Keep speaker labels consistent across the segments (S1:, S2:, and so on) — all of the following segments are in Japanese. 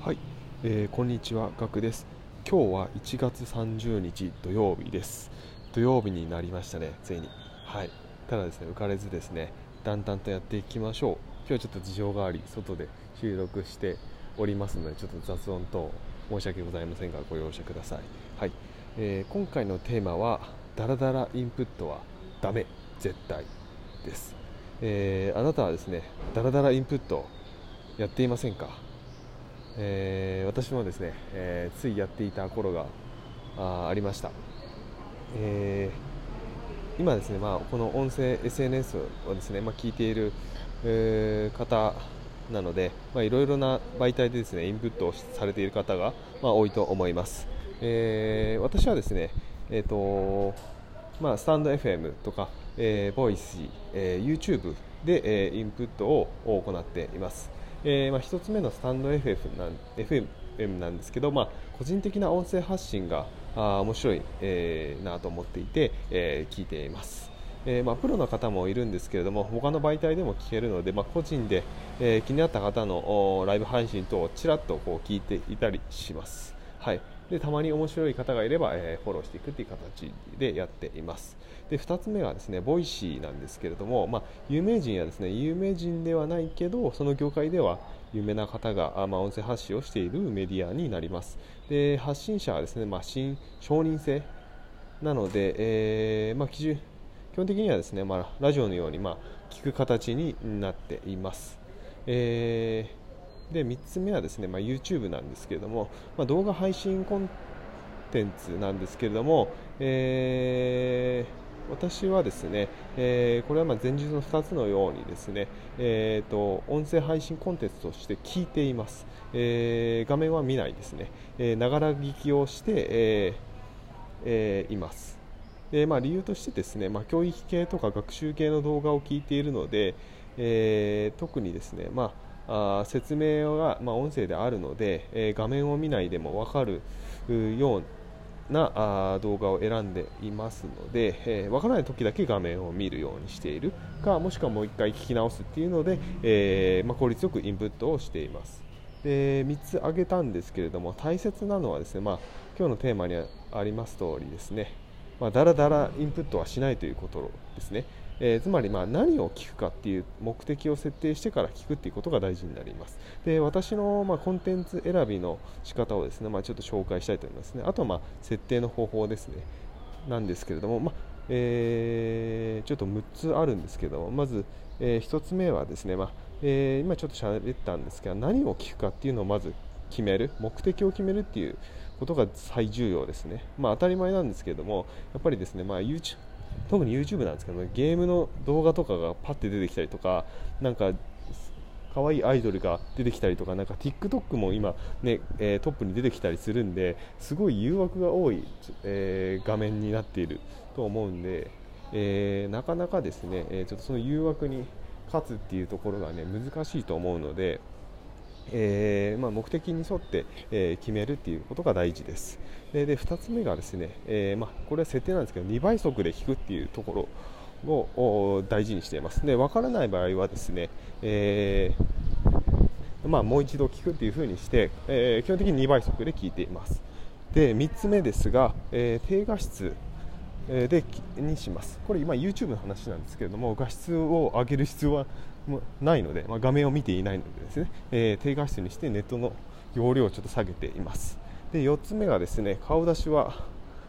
S1: はい、えーこんにちは、ガクです。今日は1月30日土曜日です。土曜日になりましたね、ついに。はい。ただですね、浮かれずですね、だんだんとやっていきましょう。今日はちょっと事情があり、外で収録しておりますので、ちょっと雑音等申し訳ございませんが、ご容赦ください。はい。えー今回のテーマは、ダラダラインプットはダメ、絶対です。えーあなたはですね、ダラダラインプットやっていませんか？えー私もですね、えーついやっていた頃があありました、えー今ですね、まあ、この音声 SNS をですね、まあ、聞いている、えー方なので、まあ、いろいろな媒体でですねインプットをされている方が、まあ、多いと思います、えー私はですね、えーとまあ、スタンド FM とか、えー、ボイシー、えー YouTube で、えーインプットを行っています。えーまあ、1つ目のスタンド FF なん FM なんですけど、まあ、個人的な音声発信があ面白い、えーなと思っていて、えー聞いています。えーまあ、プロの方もいるんですけれども他の媒体でも聞けるので、まあ、個人で、えー気になった方のライブ配信等をちらっとこう聞いていたりします。はい、でたまに面白い方がいれば、えーフォローしていくという形でやっています。で2つ目はですねボイシーなんですけれども、まあ、有名人やですね有名人ではないけどその業界では有名な方が、まあ、音声発信をしているメディアになります。で発信者はですね、まあ、新承認制。なので、えーまあ、基準基本的にはですね、まあ、ラジオのように、ま、聞く形になっています。えーで3つ目はですね、まあ、YouTube なんですけれども、まあ、動画配信コンテンツなんですけれども、えー私はですね、えーこれはまあ前日の2つのようにですね、えーと音声配信コンテンツとして聞いています、えー画面は見ないですね。ながら聞きをして、えーえーいます。で、まあ、理由としてですね、まあ、教育系とか学習系の動画を聞いているので、えー特にですね、まあ、あ説明が、まあ、音声であるので、えー画面を見ないでも分かるようなあ動画を選んでいますので、えー分からない時だけ画面を見るようにしているかもしくはもう1回聞き直すっていうので、えーまあ、効率よくインプットをしています。で3つ挙げたんですけれども大切なのはですね、まあ、今日のテーマにあります通りですね、ま、だらだらインプットはしないということですね、えーつまりまあ何を聞くかっていう目的を設定してから聞くっていうことが大事になります。で私のまあコンテンツ選びの仕方をですね、まあ、ちょっと紹介したいと思います。ねあとはまあ設定の方法ですね。なんですけれども、まあえーちょっと6つあるんですけどもまず、え1つ目はですね、まあえー今ちょっと喋ったんですが何を聞くかっていうのをまず決める目的を決めるっていうことが最重要ですね、まあ、当たり前なんですけれどもやっぱりですね、まあ、YouTube 特に YouTube なんですけどもゲームの動画とかがパッて出てきたりとかなんか可愛いアイドルが出てきたりとかなんか TikTok も今、ねえートップに出てきたりするんですごい誘惑が多い、えー画面になっていると思うんで、えーなかなかですね、えちょっとその誘惑に勝つっていうところがね難しいと思うので、えーまあ、目的に沿って、えー決めるっていうことが大事です。でで2つ目がですね、えーまあ、これは設定なんですけど2倍速で聞くっていうところを大事にしています。で分からない場合はですね、えーまあ、もう一度聞くっていう風にして、えー基本的に2倍速で聞いています。で3つ目ですが、えー低画質でにします。これ今 YouTube の話なんですけれども画質を上げる必要はないので、まあ、画面を見ていないのでですね、えー低画質にしてネットの容量をちょっと下げています。で4つ目がですね顔出しは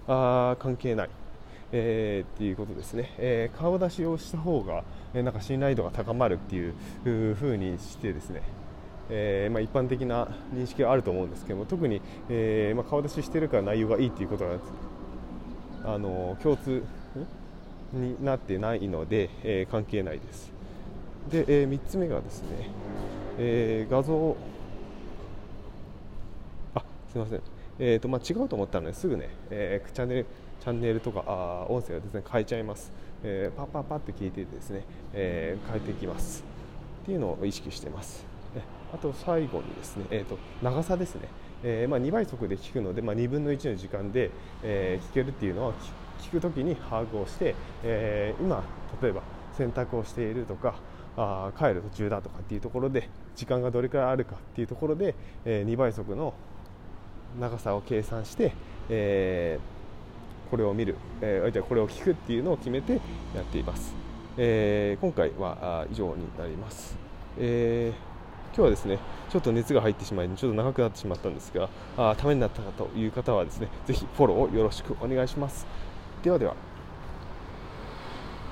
S1: あ関係ない。えーっていうことですね、えー顔出しをした方が、えなんか信頼度が高まるっていうふうにしてですね、えーまあ、一般的な認識はあると思うんですけども特に、えーまあ、顔出ししてるから内容がいいっていうことがあの共通になってないので、えー関係ないです。で、え3つ目がですね、えー画像あすみません、えーとまあ、違うと思ったのですぐね、えーチャンネルチャンネルとかあ音声をですね変えちゃいます、えーパッパッパって聞いてですね、え変えていきますっていうのを意識してます。あと最後にですね、えー、と長さですね、えーまあ、2倍速で聞くので、まあ、2分の1の時間で、えー聞けるっていうのは聞くときに把握をして、えー今、例えば洗濯をしているとかあ帰る途中だとかっていうところで時間がどれくらいあるかっていうところで、え2倍速の長さを計算して、えこれを見る、えー、じゃこれを聞くっていうのを決めてやっています、えー、今回は以上になります、えー今日はですねちょっと熱が入ってしまいちょっと長くなってしまったんですがあためになったという方はですねぜひフォローをよろしくお願いします。ではでは。